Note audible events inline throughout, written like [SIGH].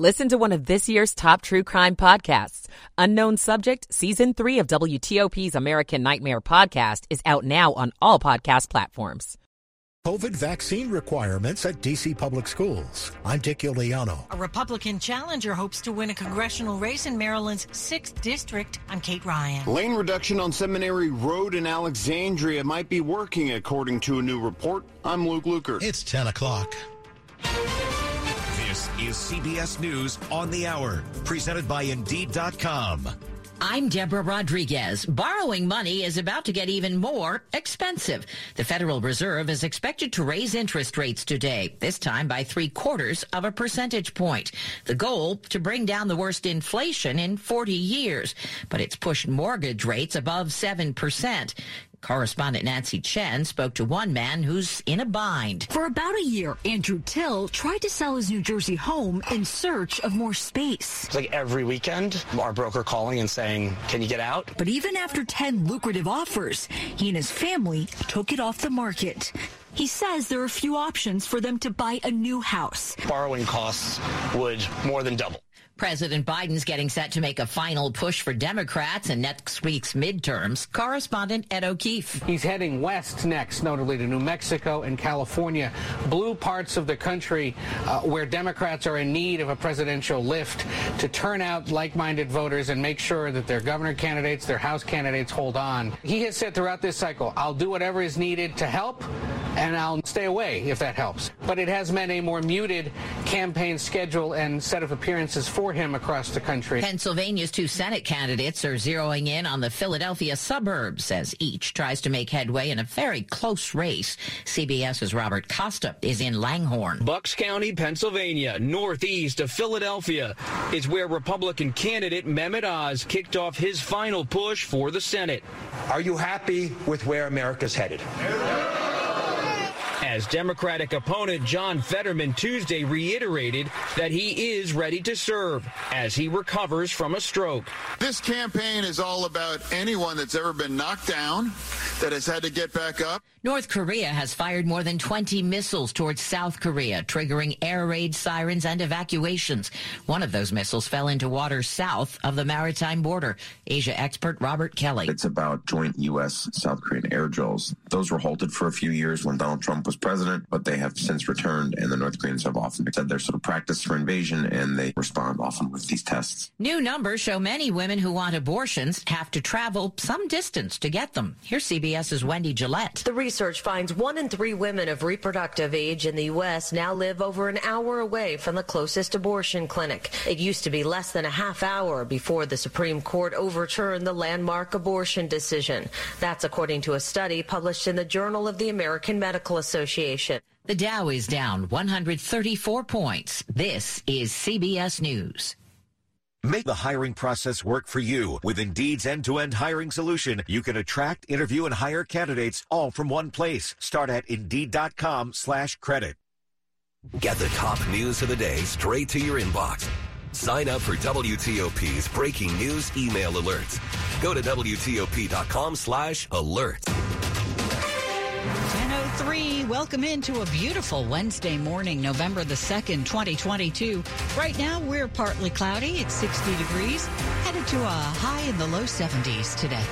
Listen to one of this year's top true crime podcasts. Unknown Subject, Season 3 of WTOP's American Nightmare podcast is out now on all podcast platforms. COVID vaccine requirements at DC Public Schools. I'm Dick Uliano. A Republican challenger hopes to win a congressional race in Maryland's 6th district. I'm Kate Ryan. Lane reduction on Seminary Road in Alexandria might be working, according to a new report. I'm Luke Lukert. It's 10 o'clock. Is CBS News on the Hour, presented by Indeed.com. I'm Deborah Rodriguez. Borrowing money is about to get even more expensive. The Federal Reserve is expected to raise interest rates today, this time by three quarters of a percentage point. The goal to bring down the worst inflation in 40 years, but it's pushed mortgage rates above 7%. Correspondent Nancy Chen spoke to one man who's in a bind. For about a year, Andrew Till tried to sell his New Jersey home in search of more space. It's like every weekend, our broker calling and saying, Can you get out? But even after 10 lucrative offers, he and his family took it off the market. He says there are few options for them to buy a new house. Borrowing costs would more than double. President Biden's getting set to make a final push for Democrats in next week's midterms. Correspondent Ed O'Keefe. He's heading west next, notably to New Mexico and California, blue parts of the country uh, where Democrats are in need of a presidential lift to turn out like-minded voters and make sure that their governor candidates, their House candidates hold on. He has said throughout this cycle, I'll do whatever is needed to help and I'll stay away if that helps. But it has meant a more muted campaign schedule and set of appearances for him across the country. Pennsylvania's two Senate candidates are zeroing in on the Philadelphia suburbs as each tries to make headway in a very close race. CBS's Robert Costa is in Langhorne. Bucks County, Pennsylvania, northeast of Philadelphia, is where Republican candidate Mehmet Oz kicked off his final push for the Senate. Are you happy with where America's headed? As Democratic opponent John Fetterman Tuesday reiterated that he is ready to serve as he recovers from a stroke. This campaign is all about anyone that's ever been knocked down, that has had to get back up. North Korea has fired more than 20 missiles towards South Korea, triggering air raid sirens and evacuations. One of those missiles fell into waters south of the maritime border. Asia expert Robert Kelly. It's about joint U.S. South Korean air drills. Those were halted for a few years when Donald Trump was president, but they have since returned, and the North Koreans have often said they're sort of practice for invasion, and they respond often with these tests. New numbers show many women who want abortions have to travel some distance to get them. Here's CBS's Wendy Gillette. The research finds one in three women of reproductive age in the U.S. now live over an hour away from the closest abortion clinic. It used to be less than a half hour before the Supreme Court overturned the landmark abortion decision. That's according to a study published in the Journal of the American Medical Association. The Dow is down 134 points. This is CBS News. Make the hiring process work for you. With Indeed's end-to-end hiring solution, you can attract, interview, and hire candidates all from one place. Start at Indeed.com slash credit. Get the top news of the day straight to your inbox. Sign up for WTOP's breaking news email alerts. Go to WTOP.com slash alert. 10.03, welcome into a beautiful Wednesday morning, November the 2nd, 2022. Right now, we're partly cloudy. It's 60 degrees, headed to a high in the low 70s today.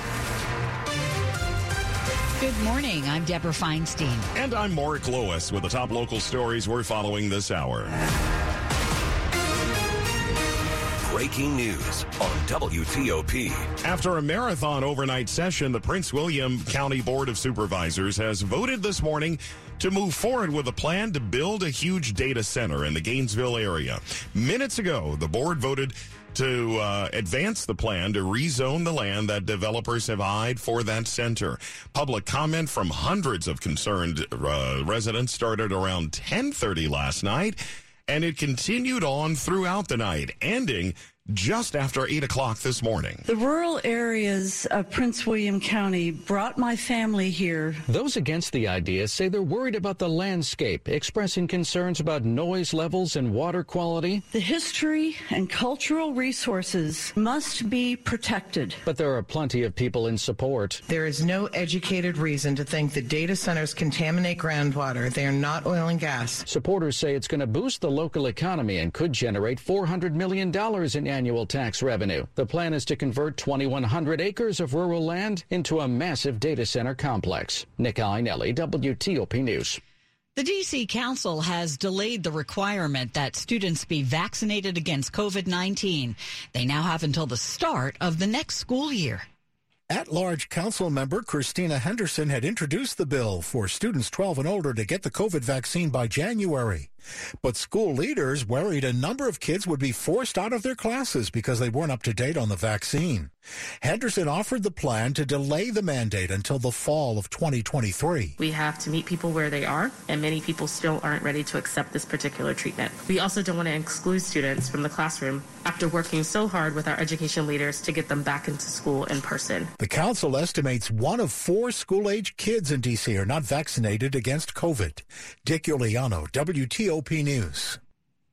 Good morning. I'm Deborah Feinstein. And I'm Mark Lewis with the top local stories we're following this hour. Breaking news on WTOP. After a marathon overnight session, the Prince William County Board of Supervisors has voted this morning to move forward with a plan to build a huge data center in the Gainesville area. Minutes ago, the board voted to uh, advance the plan to rezone the land that developers have eyed for that center. Public comment from hundreds of concerned uh, residents started around 10:30 last night and it continued on throughout the night, ending just after 8 o'clock this morning. The rural areas of Prince William County brought my family here. Those against the idea say they're worried about the landscape, expressing concerns about noise levels and water quality. The history and cultural resources must be protected. But there are plenty of people in support. There is no educated reason to think the data centers contaminate groundwater. They are not oil and gas. Supporters say it's going to boost the local economy and could generate $400 million in annual tax revenue. The plan is to convert 2,100 acres of rural land into a massive data center complex. Nick Iannelli, WTOP News. The D.C. Council has delayed the requirement that students be vaccinated against COVID 19. They now have until the start of the next school year. At large council member Christina Henderson had introduced the bill for students 12 and older to get the COVID vaccine by January. But school leaders worried a number of kids would be forced out of their classes because they weren't up to date on the vaccine. Henderson offered the plan to delay the mandate until the fall of 2023. We have to meet people where they are, and many people still aren't ready to accept this particular treatment. We also don't want to exclude students from the classroom after working so hard with our education leaders to get them back into school in person. The council estimates one of four school age kids in D.C. are not vaccinated against COVID. Dick Uliano, WTO GOP News.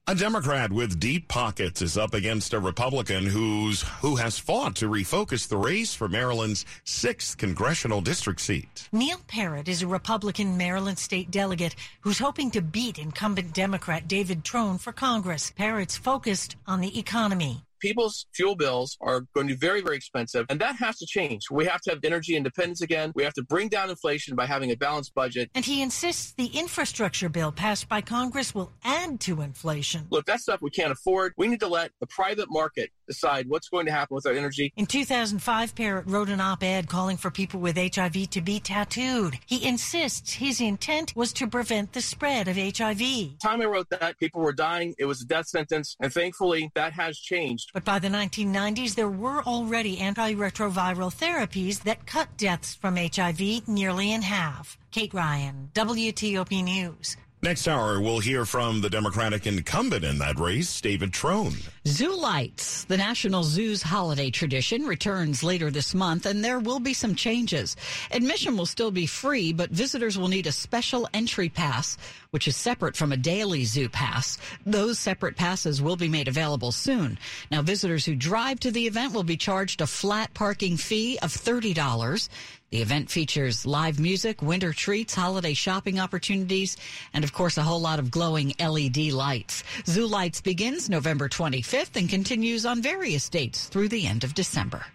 A Democrat with deep pockets is up against a Republican who's who has fought to refocus the race for Maryland's sixth congressional district seat. Neil Parrott is a Republican Maryland state delegate who's hoping to beat incumbent Democrat David Trone for Congress. Parrott's focused on the economy people's fuel bills are going to be very, very expensive, and that has to change. We have to have energy independence again. We have to bring down inflation by having a balanced budget. And he insists the infrastructure bill passed by Congress will add to inflation. Look, that stuff we can't afford. We need to let the private market decide what's going to happen with our energy. In 2005, Parrott wrote an op ed calling for people with HIV to be tattooed. He insists his intent was to prevent the spread of HIV. The time I wrote that, people were dying. It was a death sentence, and thankfully that has changed. But by the 1990s, there were already antiretroviral therapies that cut deaths from HIV nearly in half. Kate Ryan, WTOP News. Next hour, we'll hear from the Democratic incumbent in that race, David Trone. Zoo Lights, the National Zoo's holiday tradition, returns later this month, and there will be some changes. Admission will still be free, but visitors will need a special entry pass, which is separate from a daily zoo pass. Those separate passes will be made available soon. Now, visitors who drive to the event will be charged a flat parking fee of $30. The event features live music, winter treats, holiday shopping opportunities, and of course, a whole lot of glowing LED lights. Zoo Lights begins November 25th and continues on various dates through the end of December.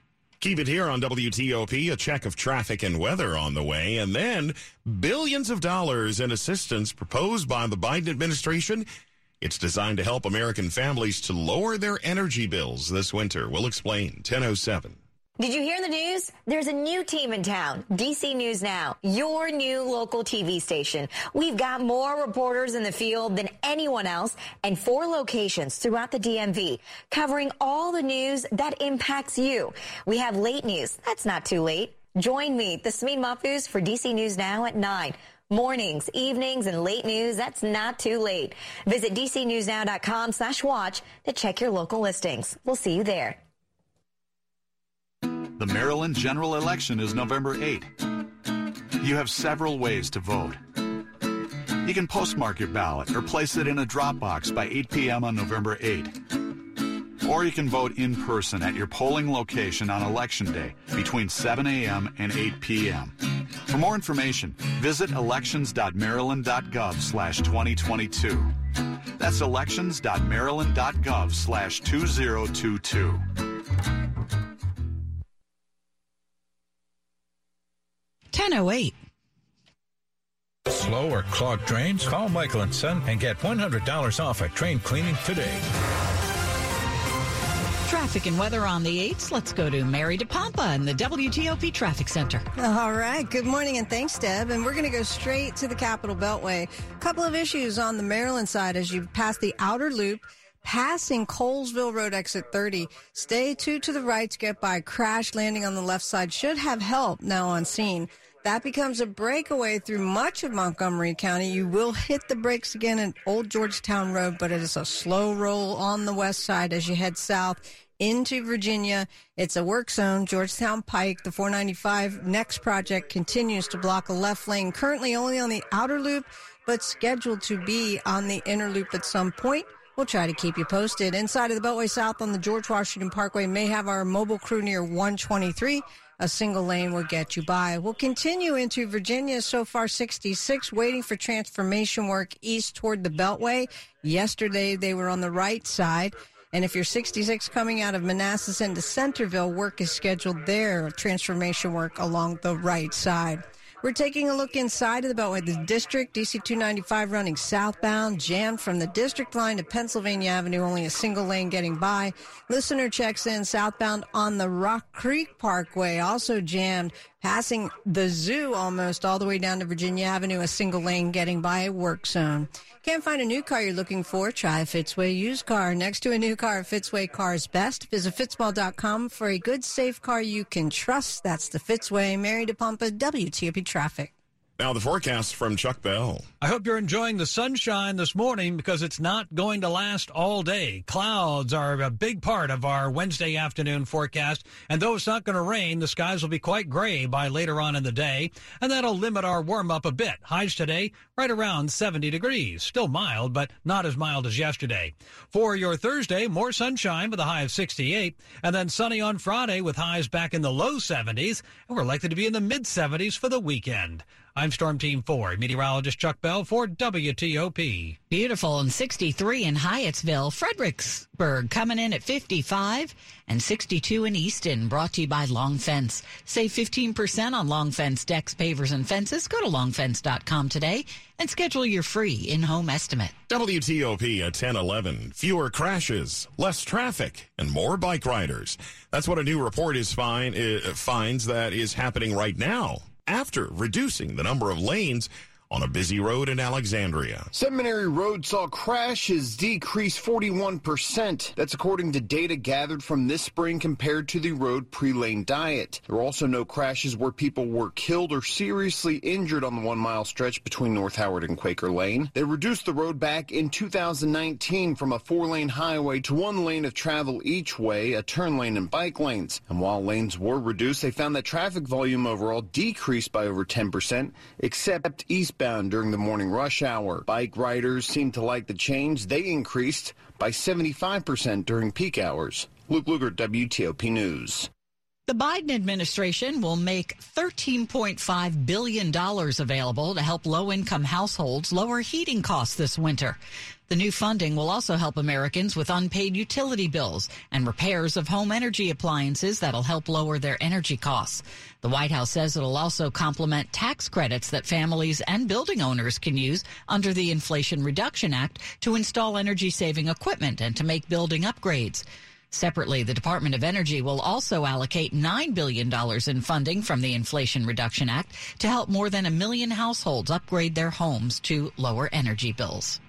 Keep it here on WTOP, a check of traffic and weather on the way, and then billions of dollars in assistance proposed by the Biden administration. It's designed to help American families to lower their energy bills this winter. We'll explain. 1007. Did you hear the news? There's a new team in town. DC News Now, your new local TV station. We've got more reporters in the field than anyone else and four locations throughout the DMV covering all the news that impacts you. We have late news. That's not too late. Join me, the Smee Mafus for DC News Now at 9. Mornings, evenings, and late news, that's not too late. Visit dcnewsnow.com slash watch to check your local listings. We'll see you there. The Maryland general election is November 8. You have several ways to vote. You can postmark your ballot or place it in a drop box by 8 p.m. on November 8. Or you can vote in person at your polling location on Election Day between 7 a.m. and 8 p.m. For more information, visit elections.maryland.gov slash 2022. That's elections.maryland.gov slash 2022. Ten oh eight. Slow or clogged drains? Call Michael and Son and get $100 off a train cleaning today. Traffic and weather on the 8s. Let's go to Mary DePompa in the WTOP Traffic Center. All right. Good morning and thanks, Deb. And we're going to go straight to the Capital Beltway. A couple of issues on the Maryland side as you pass the outer loop passing Colesville Road exit 30. Stay two to the right to get by. Crash landing on the left side should have help now on scene. That becomes a breakaway through much of Montgomery County. You will hit the brakes again at Old Georgetown Road, but it is a slow roll on the west side as you head south into Virginia. It's a work zone, Georgetown Pike. The 495 next project continues to block a left lane, currently only on the outer loop, but scheduled to be on the inner loop at some point. We'll try to keep you posted. Inside of the Beltway South on the George Washington Parkway may have our mobile crew near 123. A single lane will get you by. We'll continue into Virginia. So far, 66, waiting for transformation work east toward the Beltway. Yesterday, they were on the right side. And if you're 66 coming out of Manassas into Centreville, work is scheduled there, transformation work along the right side. We're taking a look inside of the Beltway. The district, DC 295 running southbound, jammed from the district line to Pennsylvania Avenue, only a single lane getting by. Listener checks in southbound on the Rock Creek Parkway, also jammed, passing the zoo almost all the way down to Virginia Avenue, a single lane getting by a work zone. Can't find a new car you're looking for? Try a Fitzway used car. Next to a new car, Fitzway Cars Best. Visit fitzmall.com for a good, safe car you can trust. That's the Fitzway. Mary DePompa, WTOP Traffic. Now, the forecast from Chuck Bell. I hope you're enjoying the sunshine this morning because it's not going to last all day. Clouds are a big part of our Wednesday afternoon forecast, and though it's not going to rain, the skies will be quite gray by later on in the day, and that'll limit our warm up a bit. Highs today right around 70 degrees. Still mild, but not as mild as yesterday. For your Thursday, more sunshine with a high of 68, and then sunny on Friday with highs back in the low 70s, and we're likely to be in the mid 70s for the weekend. I'm Storm Team 4, meteorologist Chuck Bell for WTOP. Beautiful and 63 in Hyattsville, Fredericksburg coming in at 55 and 62 in Easton, brought to you by Long Fence. Save 15% on Long Fence decks, pavers, and fences. Go to longfence.com today and schedule your free in-home estimate. WTOP at 1011. Fewer crashes, less traffic, and more bike riders. That's what a new report is find, uh, finds that is happening right now after reducing the number of lanes on a busy road in Alexandria. Seminary Road saw crashes decrease 41%. That's according to data gathered from this spring compared to the road pre-lane diet. There were also no crashes where people were killed or seriously injured on the one mile stretch between North Howard and Quaker Lane. They reduced the road back in 2019 from a four lane highway to one lane of travel each way, a turn lane and bike lanes. And while lanes were reduced, they found that traffic volume overall decreased by over 10%, except during the morning rush hour. Bike riders seem to like the change. They increased by 75% during peak hours. Luke Lukert, WTOP News. The Biden administration will make $13.5 billion available to help low income households lower heating costs this winter. The new funding will also help Americans with unpaid utility bills and repairs of home energy appliances that'll help lower their energy costs. The White House says it'll also complement tax credits that families and building owners can use under the Inflation Reduction Act to install energy saving equipment and to make building upgrades. Separately, the Department of Energy will also allocate $9 billion in funding from the Inflation Reduction Act to help more than a million households upgrade their homes to lower energy bills.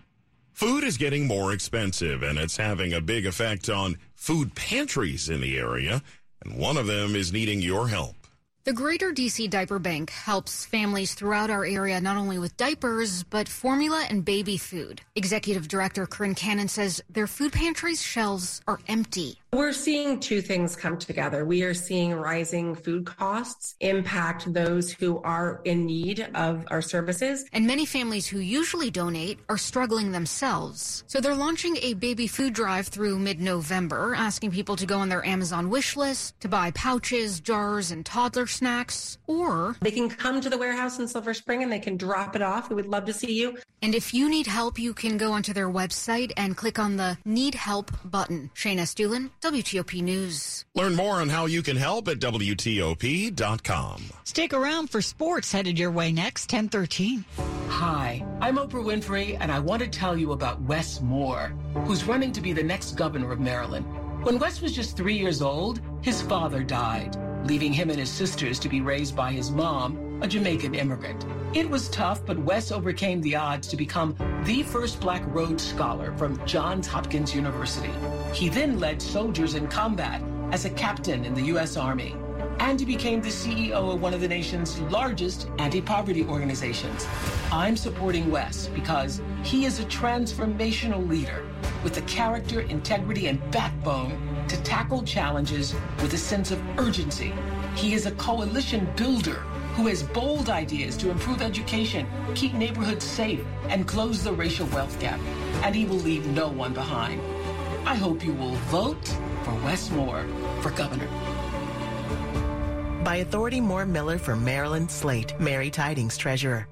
Food is getting more expensive, and it's having a big effect on food pantries in the area, and one of them is needing your help. The Greater DC Diaper Bank helps families throughout our area not only with diapers, but formula and baby food. Executive Director Corinne Cannon says their food pantry's shelves are empty. We're seeing two things come together. We are seeing rising food costs impact those who are in need of our services. And many families who usually donate are struggling themselves. So they're launching a baby food drive through mid November, asking people to go on their Amazon wish list to buy pouches, jars, and toddler snacks, or they can come to the warehouse in Silver Spring and they can drop it off. We would love to see you. And if you need help, you can go onto their website and click on the Need Help button. Shayna Estulin, WTOP News. Learn more on how you can help at WTOP.com. Stick around for sports headed your way next, 1013. Hi, I'm Oprah Winfrey, and I want to tell you about Wes Moore, who's running to be the next governor of Maryland. When Wes was just three years old, his father died, leaving him and his sisters to be raised by his mom, a Jamaican immigrant. It was tough, but Wes overcame the odds to become the first Black Rhodes Scholar from Johns Hopkins University. He then led soldiers in combat as a captain in the U.S. Army, and he became the CEO of one of the nation's largest anti-poverty organizations. I'm supporting Wes because he is a transformational leader with the character, integrity, and backbone to tackle challenges with a sense of urgency. He is a coalition builder who has bold ideas to improve education, keep neighborhoods safe, and close the racial wealth gap. And he will leave no one behind. I hope you will vote for Wes Moore for governor. By authority Moore Miller for Maryland Slate, Mary Tidings, Treasurer.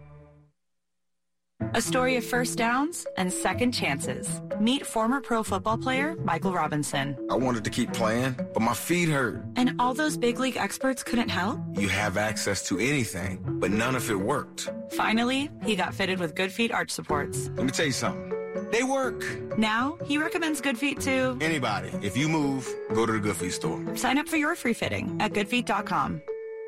A story of first downs and second chances. Meet former pro football player Michael Robinson. I wanted to keep playing, but my feet hurt. And all those big league experts couldn't help? You have access to anything, but none of it worked. Finally, he got fitted with Good Feet arch supports. Let me tell you something. They work. Now, he recommends Good Feet to anybody. If you move, go to the Good Feet store. Sign up for your free fitting at goodfeet.com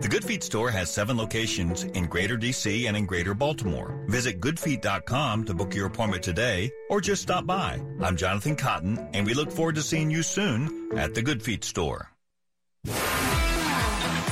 The Good Feet store has seven locations in Greater DC and in Greater Baltimore. Visit goodfeet.com to book your appointment today or just stop by. I'm Jonathan Cotton, and we look forward to seeing you soon at the Good Feet store.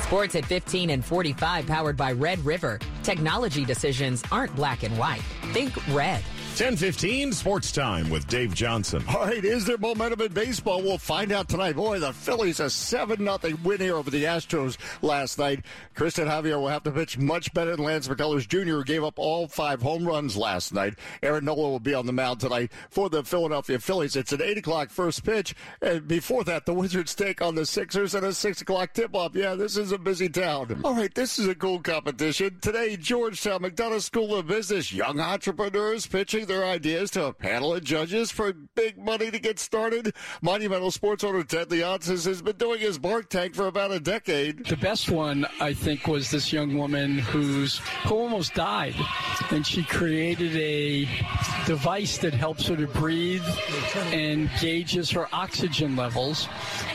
Sports at 15 and 45 powered by Red River. Technology decisions aren't black and white. Think red. 1015 sports time with Dave Johnson. All right, is there momentum in baseball? We'll find out tonight. Boy, the Phillies a 7 0 win here over the Astros last night. Cristian Javier will have to pitch much better than Lance McCullers Jr., who gave up all five home runs last night. Aaron Nola will be on the mound tonight for the Philadelphia Phillies. It's an 8 o'clock first pitch. And before that, the Wizards take on the Sixers and a 6 o'clock tip off. Yeah, this is a busy town. All right, this is a cool competition. Today, Georgetown McDonough School of Business, young entrepreneurs pitching their ideas to a panel of judges for big money to get started. Monumental sports owner Ted Leonsis has been doing his bark tank for about a decade. The best one, I think, was this young woman who's who almost died, and she created a device that helps her to breathe and gauges her oxygen levels.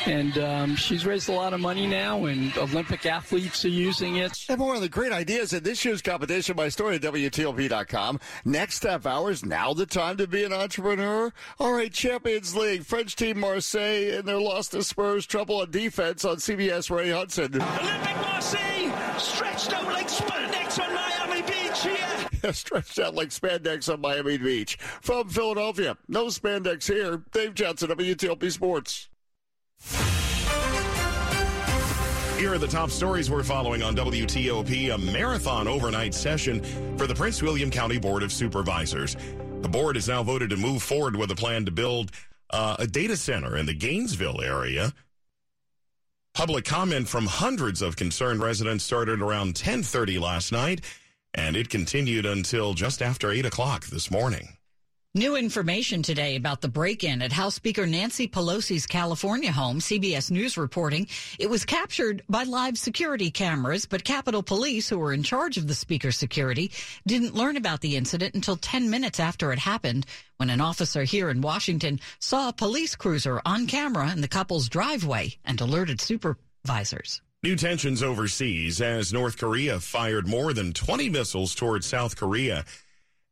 And um, she's raised a lot of money now, and Olympic athletes are using it. And more on the great ideas in this year's competition by story at WTOP.com. Next half hours, now the time to be an entrepreneur. All right, Champions League, French team Marseille and their loss to Spurs, trouble on defense on CBS Ray Hudson. Olympique Marseille stretched out like spandex on Miami Beach here. [LAUGHS] stretched out like spandex on Miami Beach. From Philadelphia, no spandex here. Dave Johnson, WTOP Sports. Here are the top stories we're following on WTOP. A marathon overnight session for the Prince William County Board of Supervisors. The board has now voted to move forward with a plan to build uh, a data center in the Gainesville area. Public comment from hundreds of concerned residents started around 10:30 last night, and it continued until just after 8 o'clock this morning. New information today about the break-in at House Speaker Nancy Pelosi's California home. CBS News reporting it was captured by live security cameras, but Capitol Police, who were in charge of the Speaker's security, didn't learn about the incident until 10 minutes after it happened when an officer here in Washington saw a police cruiser on camera in the couple's driveway and alerted supervisors. New tensions overseas as North Korea fired more than 20 missiles towards South Korea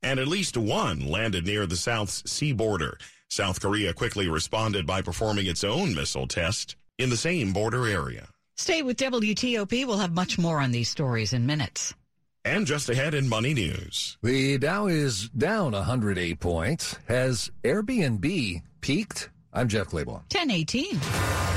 and at least one landed near the South's sea border. South Korea quickly responded by performing its own missile test in the same border area. Stay with WTOP. We'll have much more on these stories in minutes. And just ahead in Money News. The Dow is down 108 points. Has Airbnb peaked? I'm Jeff Clabaugh. 1018.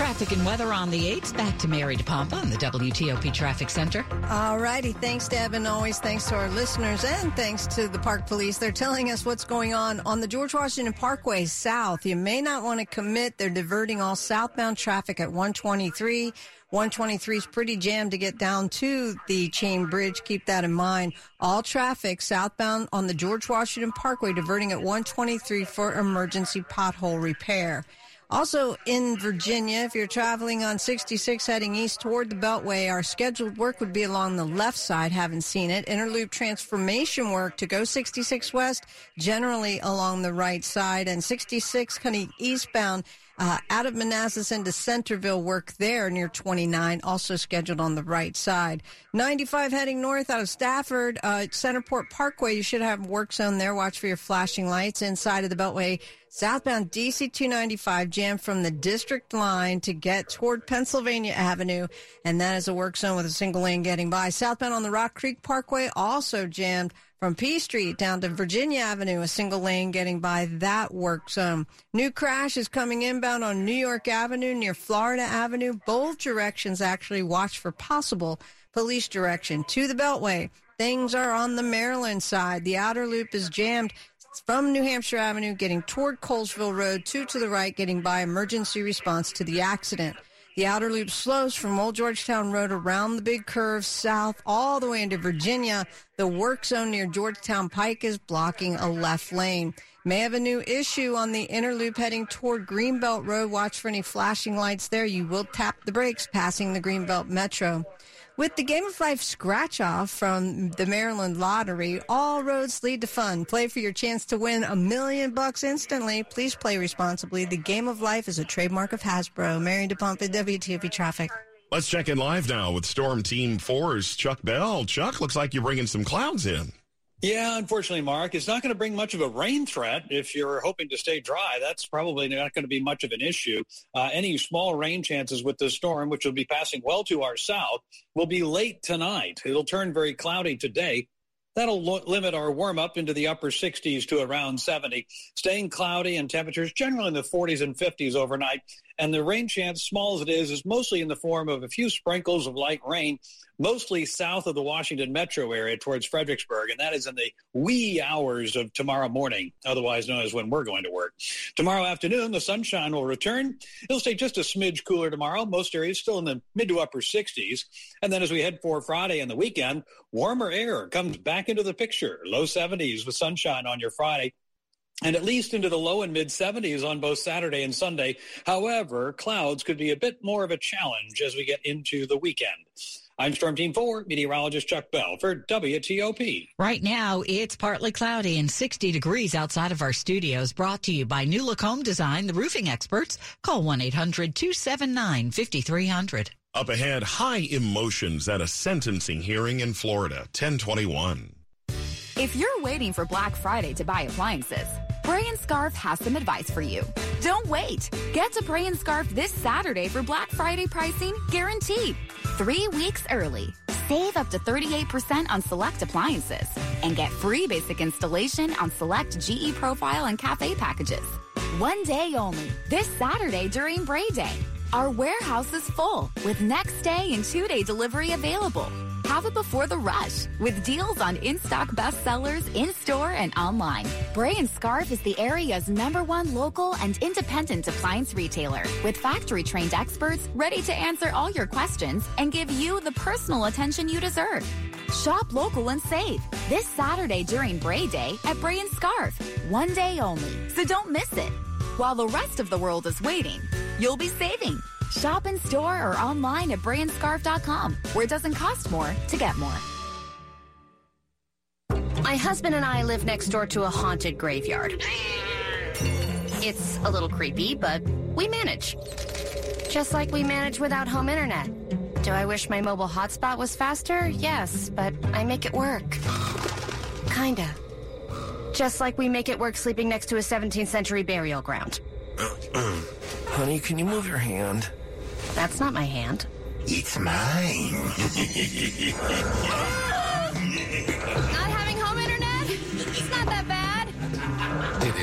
Traffic and weather on the 8th. Back to Mary DePompa in the WTOP Traffic Center. All righty. Thanks, Deb. And always thanks to our listeners and thanks to the Park Police. They're telling us what's going on on the George Washington Parkway South. You may not want to commit. They're diverting all southbound traffic at 123. 123 is pretty jammed to get down to the chain bridge. Keep that in mind. All traffic southbound on the George Washington Parkway diverting at 123 for emergency pothole repair. Also in Virginia, if you're traveling on 66 heading east toward the Beltway, our scheduled work would be along the left side. Haven't seen it. Interloop transformation work to go 66 west, generally along the right side, and 66 coming eastbound Uh, out of Manassas into Centreville, work there near 29, also scheduled on the right side. 95 heading north out of Stafford, uh, Centerport Parkway, you should have work zone there. Watch for your flashing lights inside of the Beltway. Southbound DC 295 jammed from the district line to get toward Pennsylvania Avenue, and that is a work zone with a single lane getting by. Southbound on the Rock Creek Parkway also jammed from P Street down to Virginia Avenue, a single lane getting by that work zone. New crash is coming inbound on New York Avenue near Florida Avenue. Both directions actually watch for possible police direction to the Beltway. Things are on the Maryland side. The outer loop is jammed from New Hampshire Avenue getting toward Colesville Road, two to the right getting by emergency response to the accident. The outer loop slows from Old Georgetown Road around the big curve south all the way into Virginia. The work zone near Georgetown Pike is blocking a left lane. May have a new issue on the inner loop heading toward Greenbelt Road. Watch for any flashing lights there. You will tap the brakes passing the Greenbelt Metro. With the Game of Life scratch off from the Maryland Lottery, all roads lead to fun. Play for your chance to win a million bucks instantly. Please play responsibly. The Game of Life is a trademark of Hasbro. Mary DePompa, WTOP Traffic. Let's check in live now with Storm Team 4's Chuck Bell. Chuck, looks like you're bringing some clouds in. Yeah, unfortunately, Mark, it's not going to bring much of a rain threat. If you're hoping to stay dry, that's probably not going to be much of an issue. Uh, any small rain chances with this storm, which will be passing well to our south, will be late tonight. It'll turn very cloudy today. That'll lo- limit our warm up into the upper 60s to around 70, staying cloudy and temperatures generally in the 40s and 50s overnight. And the rain chance, small as it is, is mostly in the form of a few sprinkles of light rain, mostly south of the Washington metro area towards Fredericksburg. And that is in the wee hours of tomorrow morning, otherwise known as when we're going to work. Tomorrow afternoon, the sunshine will return. It'll stay just a smidge cooler tomorrow. Most areas still in the mid to upper 60s. And then as we head for Friday and the weekend, warmer air comes back into the picture. Low 70s with sunshine on your Friday and at least into the low and mid 70s on both Saturday and Sunday. However, clouds could be a bit more of a challenge as we get into the weekend. I'm Storm Team 4, meteorologist Chuck Bell for WTOP. Right now, it's partly cloudy and 60 degrees outside of our studios, brought to you by New Look Home Design, the roofing experts. Call 1-800-279-5300. Up ahead, high emotions at a sentencing hearing in Florida, 1021. If you're waiting for Black Friday to buy appliances, Bray and Scarff has some advice for you. Don't wait. Get to Bray and Scarff this Saturday for Black Friday pricing guaranteed. Three weeks early. Save up to 38% on select appliances and get free basic installation on select GE Profile and Cafe packages. One day only, this Saturday during Bray Day. Our warehouse is full with next day and two day delivery available. Have it before the rush with deals on in-stock bestsellers in-store and online. Bray and Scarff is the area's number one local and independent appliance retailer with factory-trained experts ready to answer all your questions and give you the personal attention you deserve. Shop local and save this Saturday during Bray Day at Bray and Scarff. One day only, so don't miss it. While the rest of the world is waiting, you'll be saving. Shop in store or online at brayandscarff.com, where it doesn't cost more to get more. My husband and I live next door to a haunted graveyard. It's a little creepy, but we manage. Just like we manage without home internet. Do I wish my mobile hotspot was faster? Yes, but I make it work. Kinda. Just like we make it work sleeping next to a 17th century burial ground. [CLEARS THROAT] Honey, can you move your hand? That's not my hand. It's mine. [LAUGHS]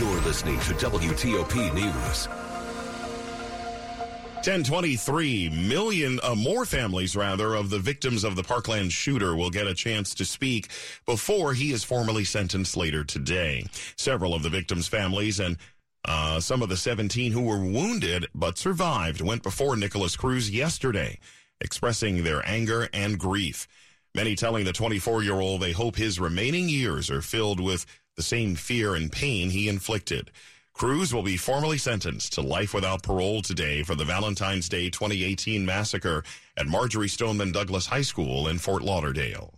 You're listening to WTOP News. 1023 million uh, more families rather of the victims of the Parkland shooter will get a chance to speak before he is formally sentenced later today. Several of the victims' families and Uh, some of the 17 who were wounded but survived went before Nikolas Cruz yesterday, expressing their anger and grief. Many telling the 24 year old they hope his remaining years are filled with the same fear and pain he inflicted. Cruz will be formally sentenced to life without parole today for the Valentine's Day 2018 massacre at Marjory Stoneman Douglas High School in Fort Lauderdale.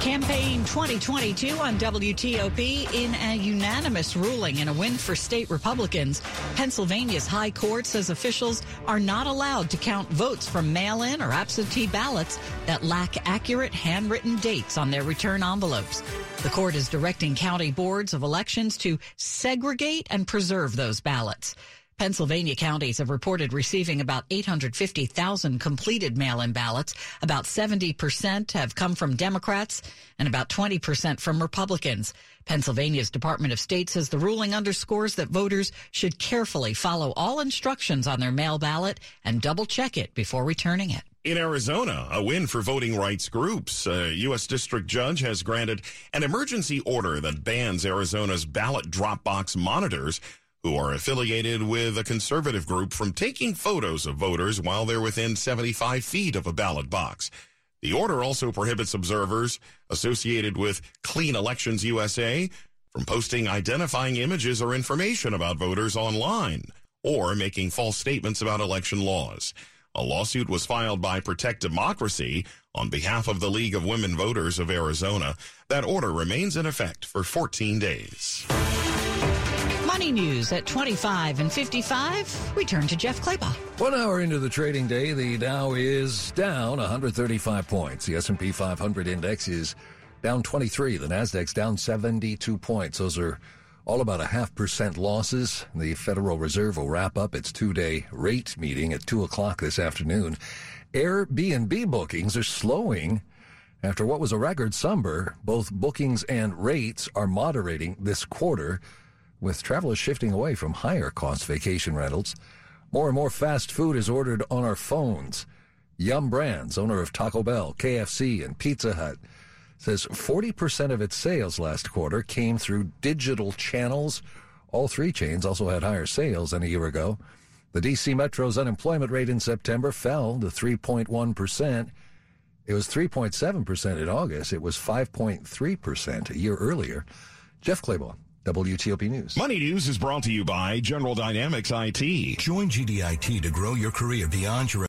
Campaign 2022 on WTOP in a unanimous ruling and a win for state Republicans. Pennsylvania's High Court says officials are not allowed to count votes from mail in or absentee ballots that lack accurate handwritten dates on their return envelopes. The court is directing county boards of elections to segregate and preserve those ballots. Pennsylvania counties have reported receiving about 850,000 completed mail-in ballots. About 70% have come from Democrats and about 20% from Republicans. Pennsylvania's Department of State says the ruling underscores that voters should carefully follow all instructions on their mail ballot and double check it before returning it. In Arizona, a win for voting rights groups. A U.S. District Judge has granted an emergency order that bans Arizona's ballot drop box monitors who are affiliated with a conservative group from taking photos of voters while they're within 75 feet of a ballot box. The order also prohibits observers associated with Clean Elections USA from posting identifying images or information about voters online or making false statements about election laws. A lawsuit was filed by Protect Democracy on behalf of the League of Women Voters of Arizona. That order remains in effect for 14 days. Money news at 25 and 55. We turn to Jeff Clabaugh. One hour into the trading day, the Dow is down 135 points. The S&P 500 index is down 23. The Nasdaq's down 72 points. Those are all about a half percent losses. The Federal Reserve will wrap up its two-day rate meeting at 2 o'clock this afternoon. Airbnb bookings are slowing after what was a record summer. Both bookings and rates are moderating this quarter with travelers shifting away from higher cost vacation rentals. More and more fast food is ordered on our phones. Yum Brands, owner of Taco Bell, KFC, and Pizza Hut, says 40% of its sales last quarter came through digital channels. All three chains also had higher sales than a year ago. The DC Metro's unemployment rate in September fell to 3.1%. It was 3.7% in August. It was 5.3% a year earlier. Jeff Clabaugh. WTOP News. Money News is brought to you by General Dynamics IT. Join GDIT to grow your career beyond your